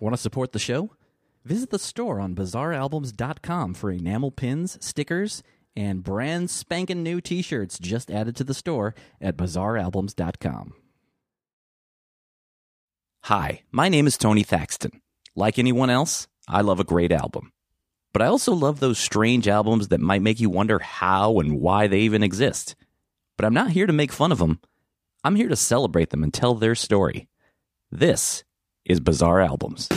Want to support the show? Visit the store on bizarrealbums.com for enamel pins, stickers, and brand spanking new t shirts just added to the store at bizarrealbums.com. Hi, my name is Tony Thaxton. Like anyone else, I love a great album. But I also love those strange albums that might make you wonder how and why they even exist. But I'm not here to make fun of them. I'm here to celebrate them and tell their story. This is Bizarre Albums.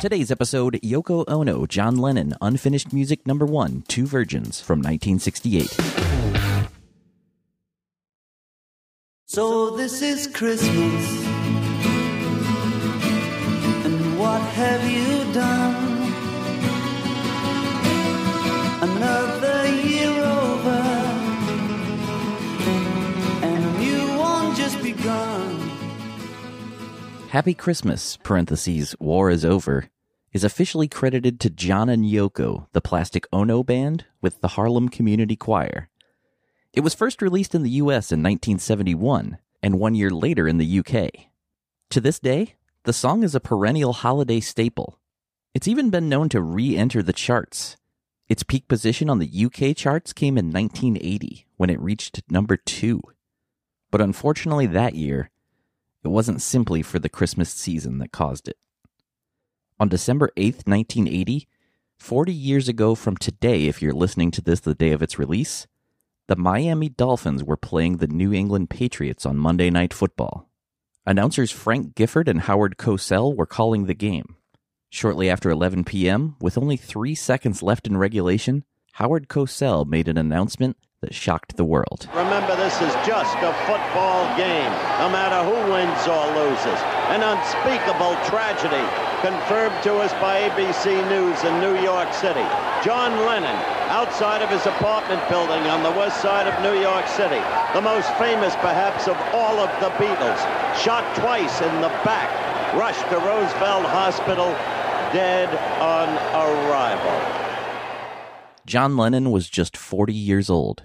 Today's episode Yoko Ono, John Lennon, Unfinished Music Number One, Two Virgins from 1968. So this is Christmas. And what have you done? Another Happy Christmas, parentheses, war is over, is officially credited to John and Yoko, the Plastic Ono Band, with the Harlem Community Choir. It was first released in the US in 1971, and one year later in the UK. To this day, the song is a perennial holiday staple. It's even been known to re enter the charts. Its peak position on the UK charts came in 1980, when it reached number two. But unfortunately, that year, it wasn't simply for the Christmas season that caused it. On December 8th, 1980, 40 years ago from today, if you're listening to this the day of its release, the Miami Dolphins were playing the New England Patriots on Monday Night Football. Announcers Frank Gifford and Howard Cosell were calling the game. Shortly after 11 p.m., with only three seconds left in regulation, Howard Cosell made an announcement that shocked the world. Remember, this is just a football game, no matter who wins or loses. An unspeakable tragedy confirmed to us by ABC News in New York City. John Lennon, outside of his apartment building on the west side of New York City, the most famous perhaps of all of the Beatles, shot twice in the back, rushed to Roosevelt Hospital, dead on arrival. John Lennon was just 40 years old.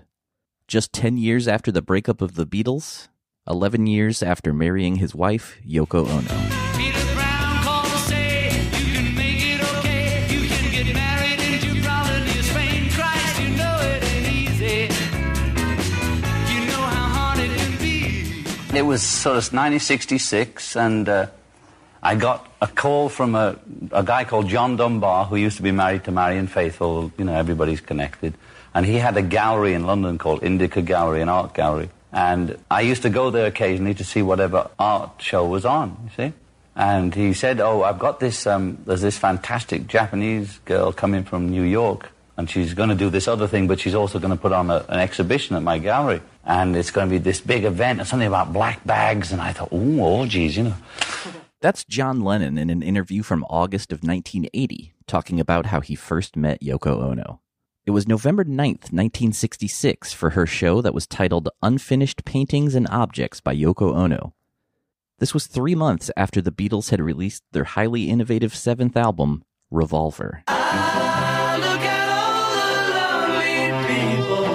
Just 10 years after the breakup of the Beatles, 11 years after marrying his wife, Yoko Ono. Peter Brown called to say you can make it okay. You can get married in Gibraltar, Spain. Christ, you know it ain't easy. You know how hard it can be. It was sort of 1966, and uh, I got a call from a, a guy called John Dunbar, who used to be married to Marianne Faithfull. You know, everybody's connected. And he had a gallery in London called Indica Gallery, an art gallery. And I used to go there occasionally to see whatever art show was on, you see. And he said, oh, I've got this, um, there's this fantastic Japanese girl coming from New York, and she's going to do this other thing, but she's also going to put on a, an exhibition at my gallery. And it's going to be this big event, and something about black bags. And I thought, oh, orgies, you know. That's John Lennon in an interview from August of 1980, talking about how he first met Yoko Ono. It was November 9th, 1966, for her show that was titled Unfinished Paintings and Objects by Yoko Ono. This was three months after the Beatles had released their highly innovative seventh album, Revolver. Look at all the lonely people.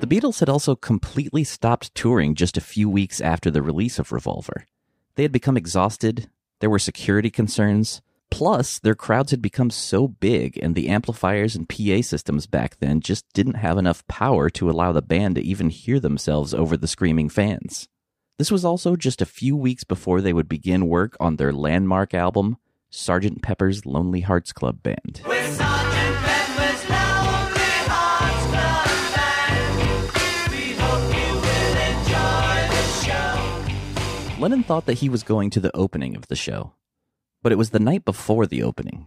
The Beatles had also completely stopped touring just a few weeks after the release of Revolver. They had become exhausted, there were security concerns, plus, their crowds had become so big, and the amplifiers and PA systems back then just didn't have enough power to allow the band to even hear themselves over the screaming fans. This was also just a few weeks before they would begin work on their landmark album, Sgt. Pepper's Lonely Hearts Club Band. Sergeant Pepper's Lonely Hearts Club Band, we hope you will enjoy the show. Lennon thought that he was going to the opening of the show, but it was the night before the opening.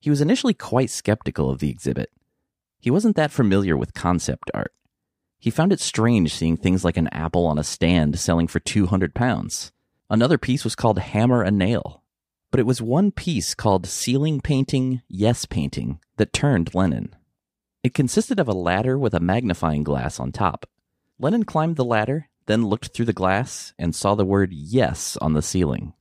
He was initially quite skeptical of the exhibit. He wasn't that familiar with concept art. He found it strange seeing things like an apple on a stand selling for 200 pounds. Another piece was called Hammer a Nail. But it was one piece called Ceiling Painting, Yes Painting that turned Lennon. It consisted of a ladder with a magnifying glass on top. Lennon climbed the ladder, then looked through the glass and saw the word yes on the ceiling.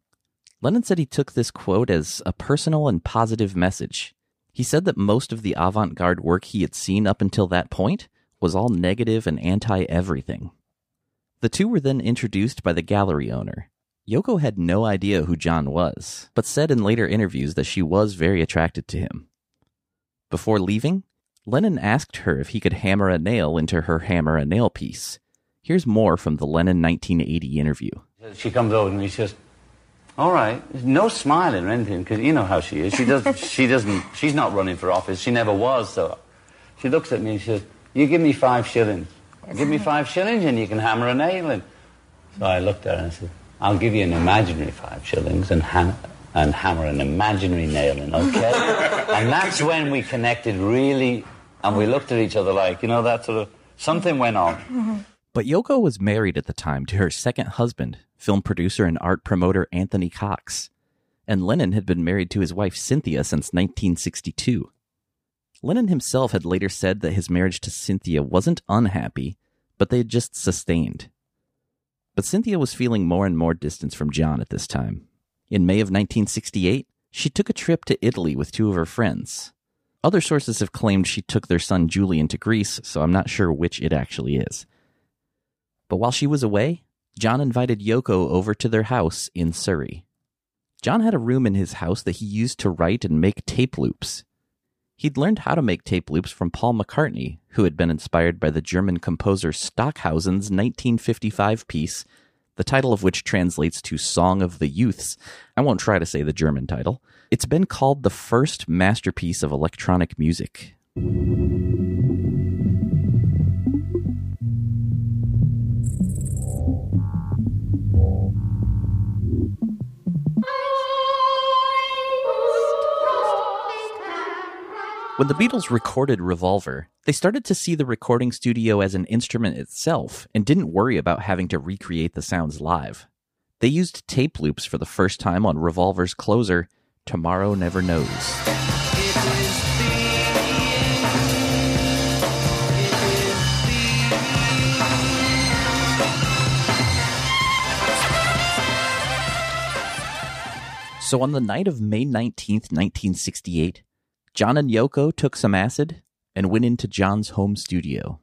Lennon said he took this quote as a personal and positive message. He said that most of the avant garde work he had seen up until that point was all negative and anti everything. The two were then introduced by the gallery owner. Yoko had no idea who John was, but said in later interviews that she was very attracted to him. Before leaving, Lennon asked her if he could hammer a nail into her hammer a nail piece. Here's more from the Lennon 1980 interview. She comes over and. She says, "All right, no smiling or anything, because you know how she is. She doesn't. she doesn't. She's not running for office. She never was. So, she looks at me and she says, "You give me five shillings. Give me five shillings, and you can hammer a nail in." So I looked at her and I said, "I'll give you an imaginary five shillings and ham- and hammer an imaginary nail in, okay?" and that's when we connected really, and we looked at each other like, you know, that sort of something went on. But Yoko was married at the time to her second husband, film producer and art promoter Anthony Cox. And Lennon had been married to his wife Cynthia since 1962. Lennon himself had later said that his marriage to Cynthia wasn't unhappy, but they had just sustained. But Cynthia was feeling more and more distance from John at this time. In May of 1968, she took a trip to Italy with two of her friends. Other sources have claimed she took their son Julian to Greece, so I'm not sure which it actually is. But while she was away, John invited Yoko over to their house in Surrey. John had a room in his house that he used to write and make tape loops. He'd learned how to make tape loops from Paul McCartney, who had been inspired by the German composer Stockhausen's 1955 piece, the title of which translates to Song of the Youths. I won't try to say the German title. It's been called the first masterpiece of electronic music. When the Beatles recorded Revolver, they started to see the recording studio as an instrument itself and didn't worry about having to recreate the sounds live. They used tape loops for the first time on Revolver's closer, Tomorrow Never Knows. So on the night of May 19th, 1968, John and Yoko took some acid and went into John's home studio.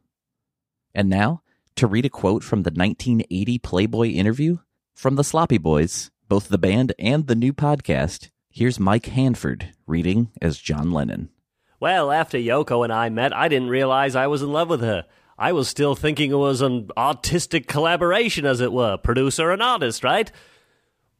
And now, to read a quote from the 1980 Playboy interview from the Sloppy Boys, both the band and the new podcast, here's Mike Hanford reading as John Lennon. Well, after Yoko and I met, I didn't realize I was in love with her. I was still thinking it was an artistic collaboration, as it were, producer and artist, right?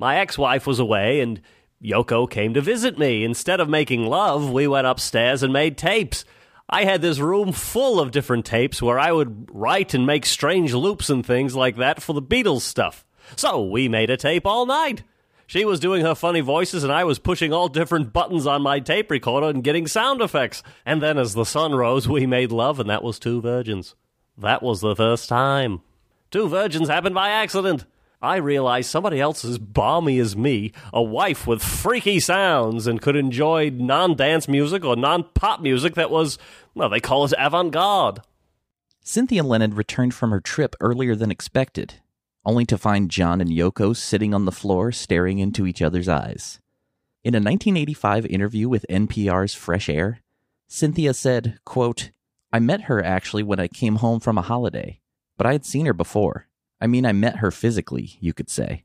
My ex wife was away, and Yoko came to visit me. Instead of making love, we went upstairs and made tapes. I had this room full of different tapes where I would write and make strange loops and things like that for the Beatles stuff. So we made a tape all night. She was doing her funny voices, and I was pushing all different buttons on my tape recorder and getting sound effects. And then as the sun rose, we made love, and that was Two Virgins. That was the first time. Two Virgins happened by accident. I realized somebody else as balmy as me, a wife with freaky sounds, and could enjoy non dance music or non pop music that was, well, they call it avant garde. Cynthia Lennon returned from her trip earlier than expected, only to find John and Yoko sitting on the floor staring into each other's eyes. In a 1985 interview with NPR's Fresh Air, Cynthia said, quote, I met her actually when I came home from a holiday, but I had seen her before. I mean, I met her physically, you could say.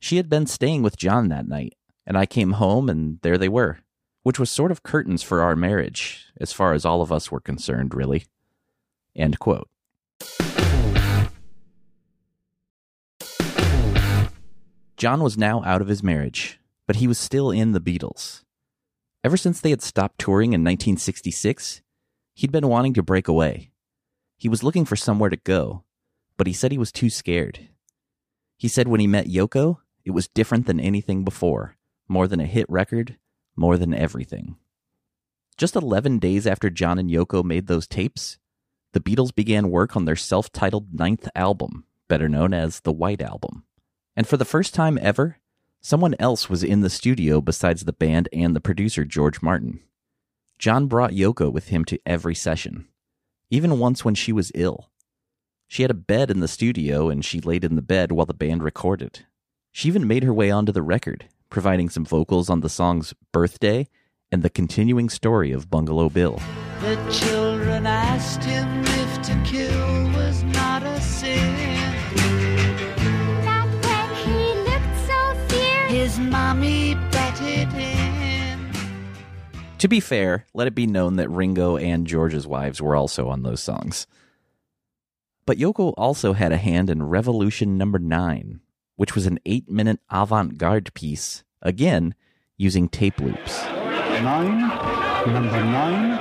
She had been staying with John that night, and I came home and there they were, which was sort of curtains for our marriage, as far as all of us were concerned, really. End quote. John was now out of his marriage, but he was still in the Beatles. Ever since they had stopped touring in 1966, he'd been wanting to break away. He was looking for somewhere to go, but he said he was too scared. He said when he met Yoko, it was different than anything before, more than a hit record, more than everything. Just 11 days after John and Yoko made those tapes, the Beatles began work on their self titled ninth album, better known as the White Album. And for the first time ever, someone else was in the studio besides the band and the producer, George Martin. John brought Yoko with him to every session, even once when she was ill. She had a bed in the studio and she laid in the bed while the band recorded. She even made her way onto the record, providing some vocals on the songs Birthday and the continuing story of Bungalow Bill. The children asked him if to kill was not a sin. Not when he looked is mommy batted in? To be fair, let it be known that Ringo and George's wives were also on those songs. But Yoko also had a hand in Revolution Number 9, which was an eight minute avant garde piece, again, using tape loops. Nine, number nine.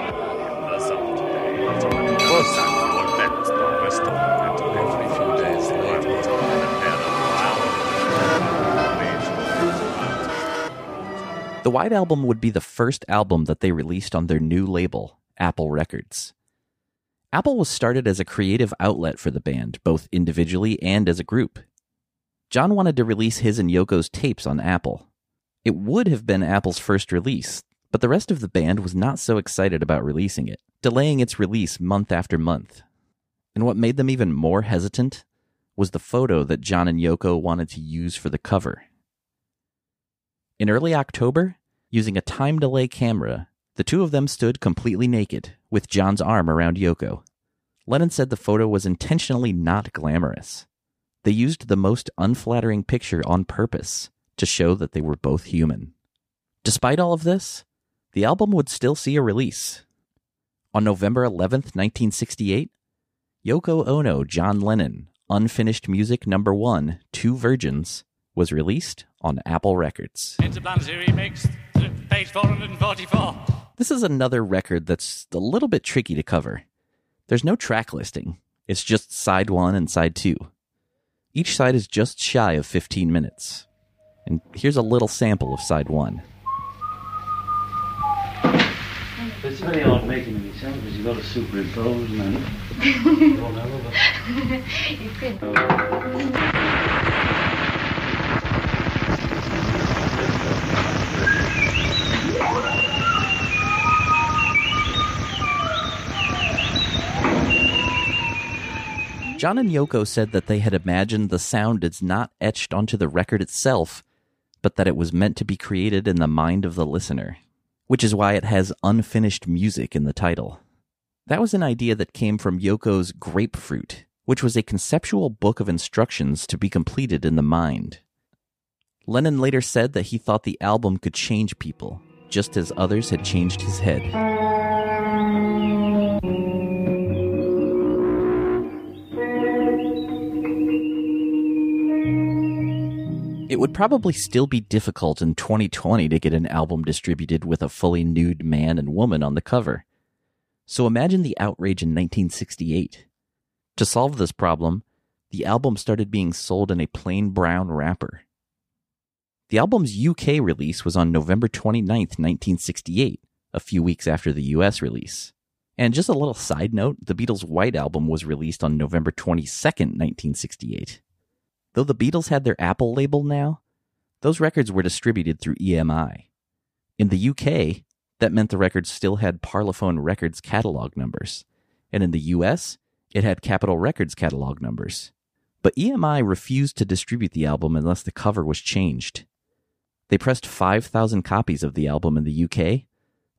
The White Album would be the first album that they released on their new label, Apple Records. Apple was started as a creative outlet for the band, both individually and as a group. John wanted to release his and Yoko's tapes on Apple. It would have been Apple's first release, but the rest of the band was not so excited about releasing it, delaying its release month after month. And what made them even more hesitant was the photo that John and Yoko wanted to use for the cover. In early October, using a time delay camera, the two of them stood completely naked, with John's arm around Yoko. Lennon said the photo was intentionally not glamorous. They used the most unflattering picture on purpose to show that they were both human. Despite all of this, the album would still see a release. On November 11th, 1968, Yoko Ono John Lennon, Unfinished Music Number 1, Two Virgins, was released on Apple Records. Interplanetary mix, page 444. This is another record that's a little bit tricky to cover. There's no track listing, it's just side one and side two. Each side is just shy of 15 minutes. And here's a little sample of side one. It's very hard making any sound because you've got to superimpose and then. One hell John and Yoko said that they had imagined the sound is not etched onto the record itself, but that it was meant to be created in the mind of the listener, which is why it has unfinished music in the title. That was an idea that came from Yoko's Grapefruit, which was a conceptual book of instructions to be completed in the mind. Lennon later said that he thought the album could change people, just as others had changed his head. It would probably still be difficult in 2020 to get an album distributed with a fully nude man and woman on the cover. So imagine the outrage in 1968. To solve this problem, the album started being sold in a plain brown wrapper. The album's UK release was on November 29, 1968, a few weeks after the US release. And just a little side note, the Beatles' White Album was released on November 22, 1968. Though the Beatles had their Apple label now, those records were distributed through EMI. In the UK, that meant the records still had Parlophone Records catalog numbers, and in the US, it had Capitol Records catalog numbers. But EMI refused to distribute the album unless the cover was changed. They pressed 5,000 copies of the album in the UK,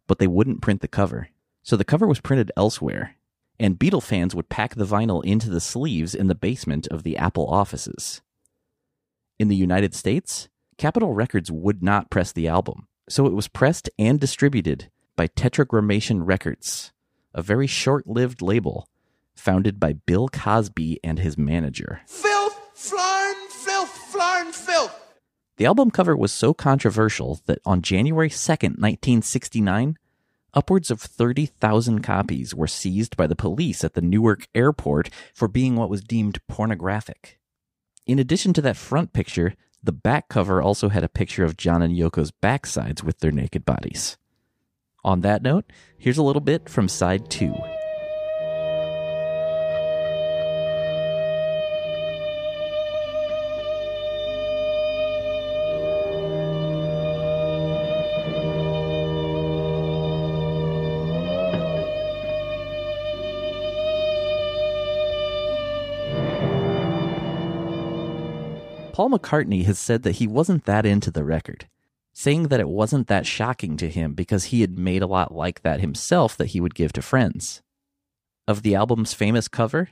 but they wouldn't print the cover. So the cover was printed elsewhere, and Beatle fans would pack the vinyl into the sleeves in the basement of the Apple offices. In the United States, Capitol Records would not press the album, so it was pressed and distributed by Tetragrammaton Records, a very short lived label founded by Bill Cosby and his manager. Filth, flying filth, flying filth. The album cover was so controversial that on January 2nd, 1969, upwards of 30,000 copies were seized by the police at the Newark airport for being what was deemed pornographic. In addition to that front picture, the back cover also had a picture of John and Yoko's backsides with their naked bodies. On that note, here's a little bit from side two. Paul McCartney has said that he wasn't that into the record, saying that it wasn't that shocking to him because he had made a lot like that himself that he would give to friends. Of the album's famous cover,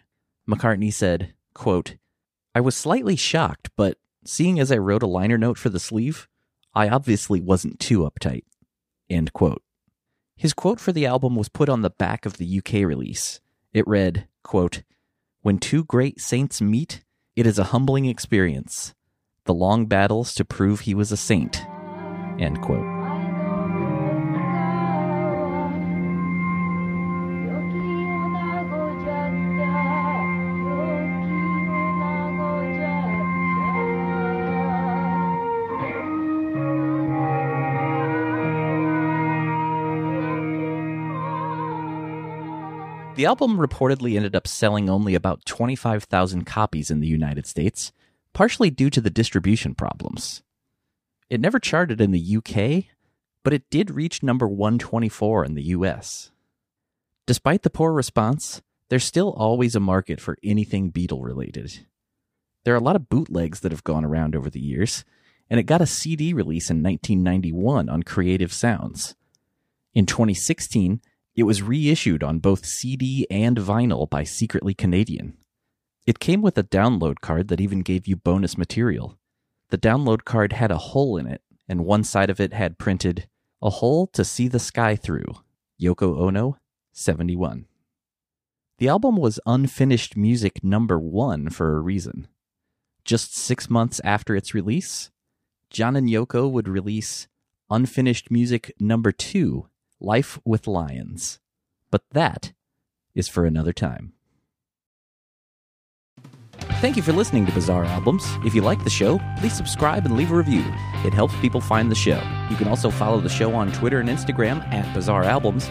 McCartney said, quote, I was slightly shocked, but seeing as I wrote a liner note for the sleeve, I obviously wasn't too uptight. End quote. His quote for the album was put on the back of the UK release. It read, quote, When two great saints meet, it is a humbling experience. The long battles to prove he was a saint. End quote. The album reportedly ended up selling only about 25,000 copies in the United States, partially due to the distribution problems. It never charted in the UK, but it did reach number 124 in the US. Despite the poor response, there's still always a market for anything Beatle related. There are a lot of bootlegs that have gone around over the years, and it got a CD release in 1991 on Creative Sounds. In 2016, it was reissued on both CD and vinyl by Secretly Canadian. It came with a download card that even gave you bonus material. The download card had a hole in it, and one side of it had printed, A hole to see the sky through. Yoko Ono, 71. The album was unfinished music number one for a reason. Just six months after its release, John and Yoko would release unfinished music number two Life with Lions. But that is for another time. Thank you for listening to Bizarre Albums. If you like the show, please subscribe and leave a review. It helps people find the show. You can also follow the show on Twitter and Instagram at Bizarre Albums,